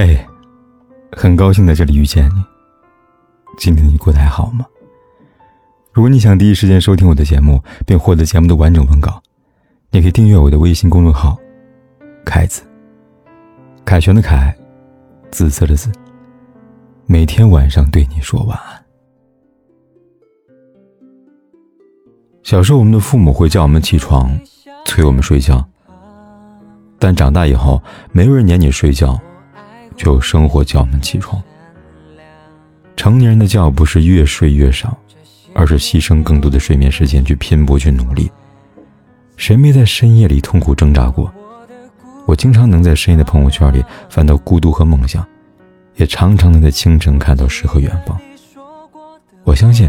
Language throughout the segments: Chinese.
嘿，很高兴在这里遇见你。今天你过得还好吗？如果你想第一时间收听我的节目，并获得节目的完整文稿，你可以订阅我的微信公众号“凯子”。凯旋的凯，紫色的紫。每天晚上对你说晚安。小时候，我们的父母会叫我们起床，催我们睡觉。但长大以后，没有人撵你睡觉。就有生活叫我们起床。成年人的觉不是越睡越少，而是牺牲更多的睡眠时间去拼搏去努力。谁没在深夜里痛苦挣扎过？我经常能在深夜的朋友圈里翻到孤独和梦想，也常常能在清晨看到诗和远方。我相信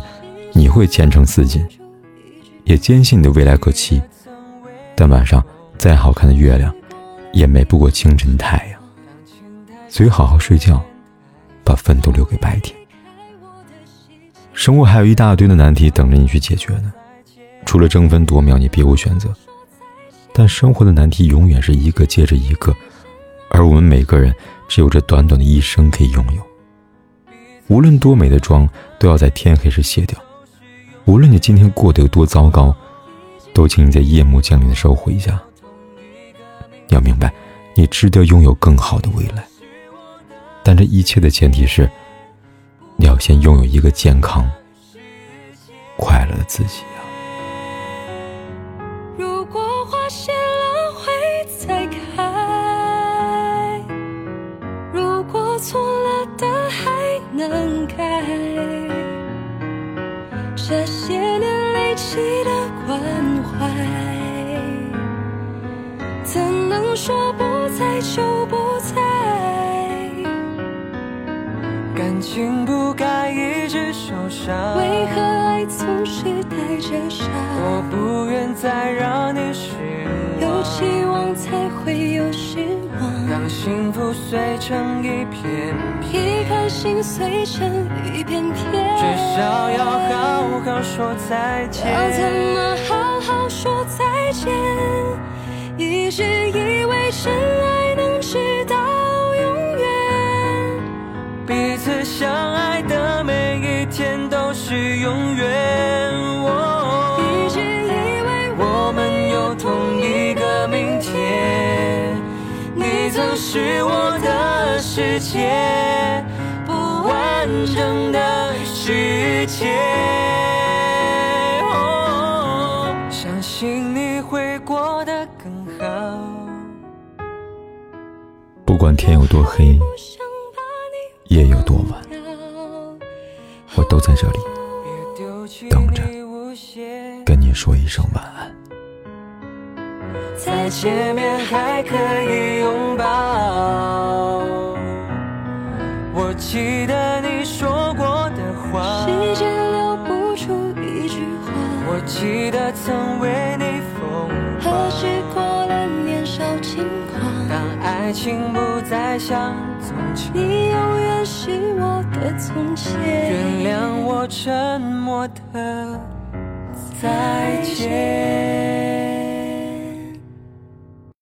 你会前程似锦，也坚信你的未来可期。但晚上再好看的月亮，也美不过清晨的太阳。所以好好睡觉，把奋斗留给白天。生活还有一大堆的难题等着你去解决呢，除了争分夺秒，你别无选择。但生活的难题永远是一个接着一个，而我们每个人只有这短短的一生可以拥有。无论多美的妆，都要在天黑时卸掉；无论你今天过得有多糟糕，都请你在夜幕降临的时候回家。要明白，你值得拥有更好的未来。但这一切的前提是，你要先拥有一个健康、快乐的自己啊！如果花谢了会再开，如果错了的还能改，这些年累积的关怀，怎能说不在就不在？感情不该一直受伤，为何爱总是带着伤？我不愿再让你失望，有期望才会有失望。当幸福碎成一片片，一颗心碎成一片片，至少要好好说再见。要怎么好好说再见？一直以为真相爱的每一天都是永远。一直以为我们有同一个明天，你曾是我的世界，不完整的世界。相信你会过得更好。不管天有多黑，夜有多晚。我都在这里等着，跟你说一声晚安。再见面还可以拥抱。我记得你说过的话，时间留不住一句话。我记得曾为你疯狂，何时过了年少轻狂？当爱情不再像从前，你永远是我的从前。原谅我沉默的再见。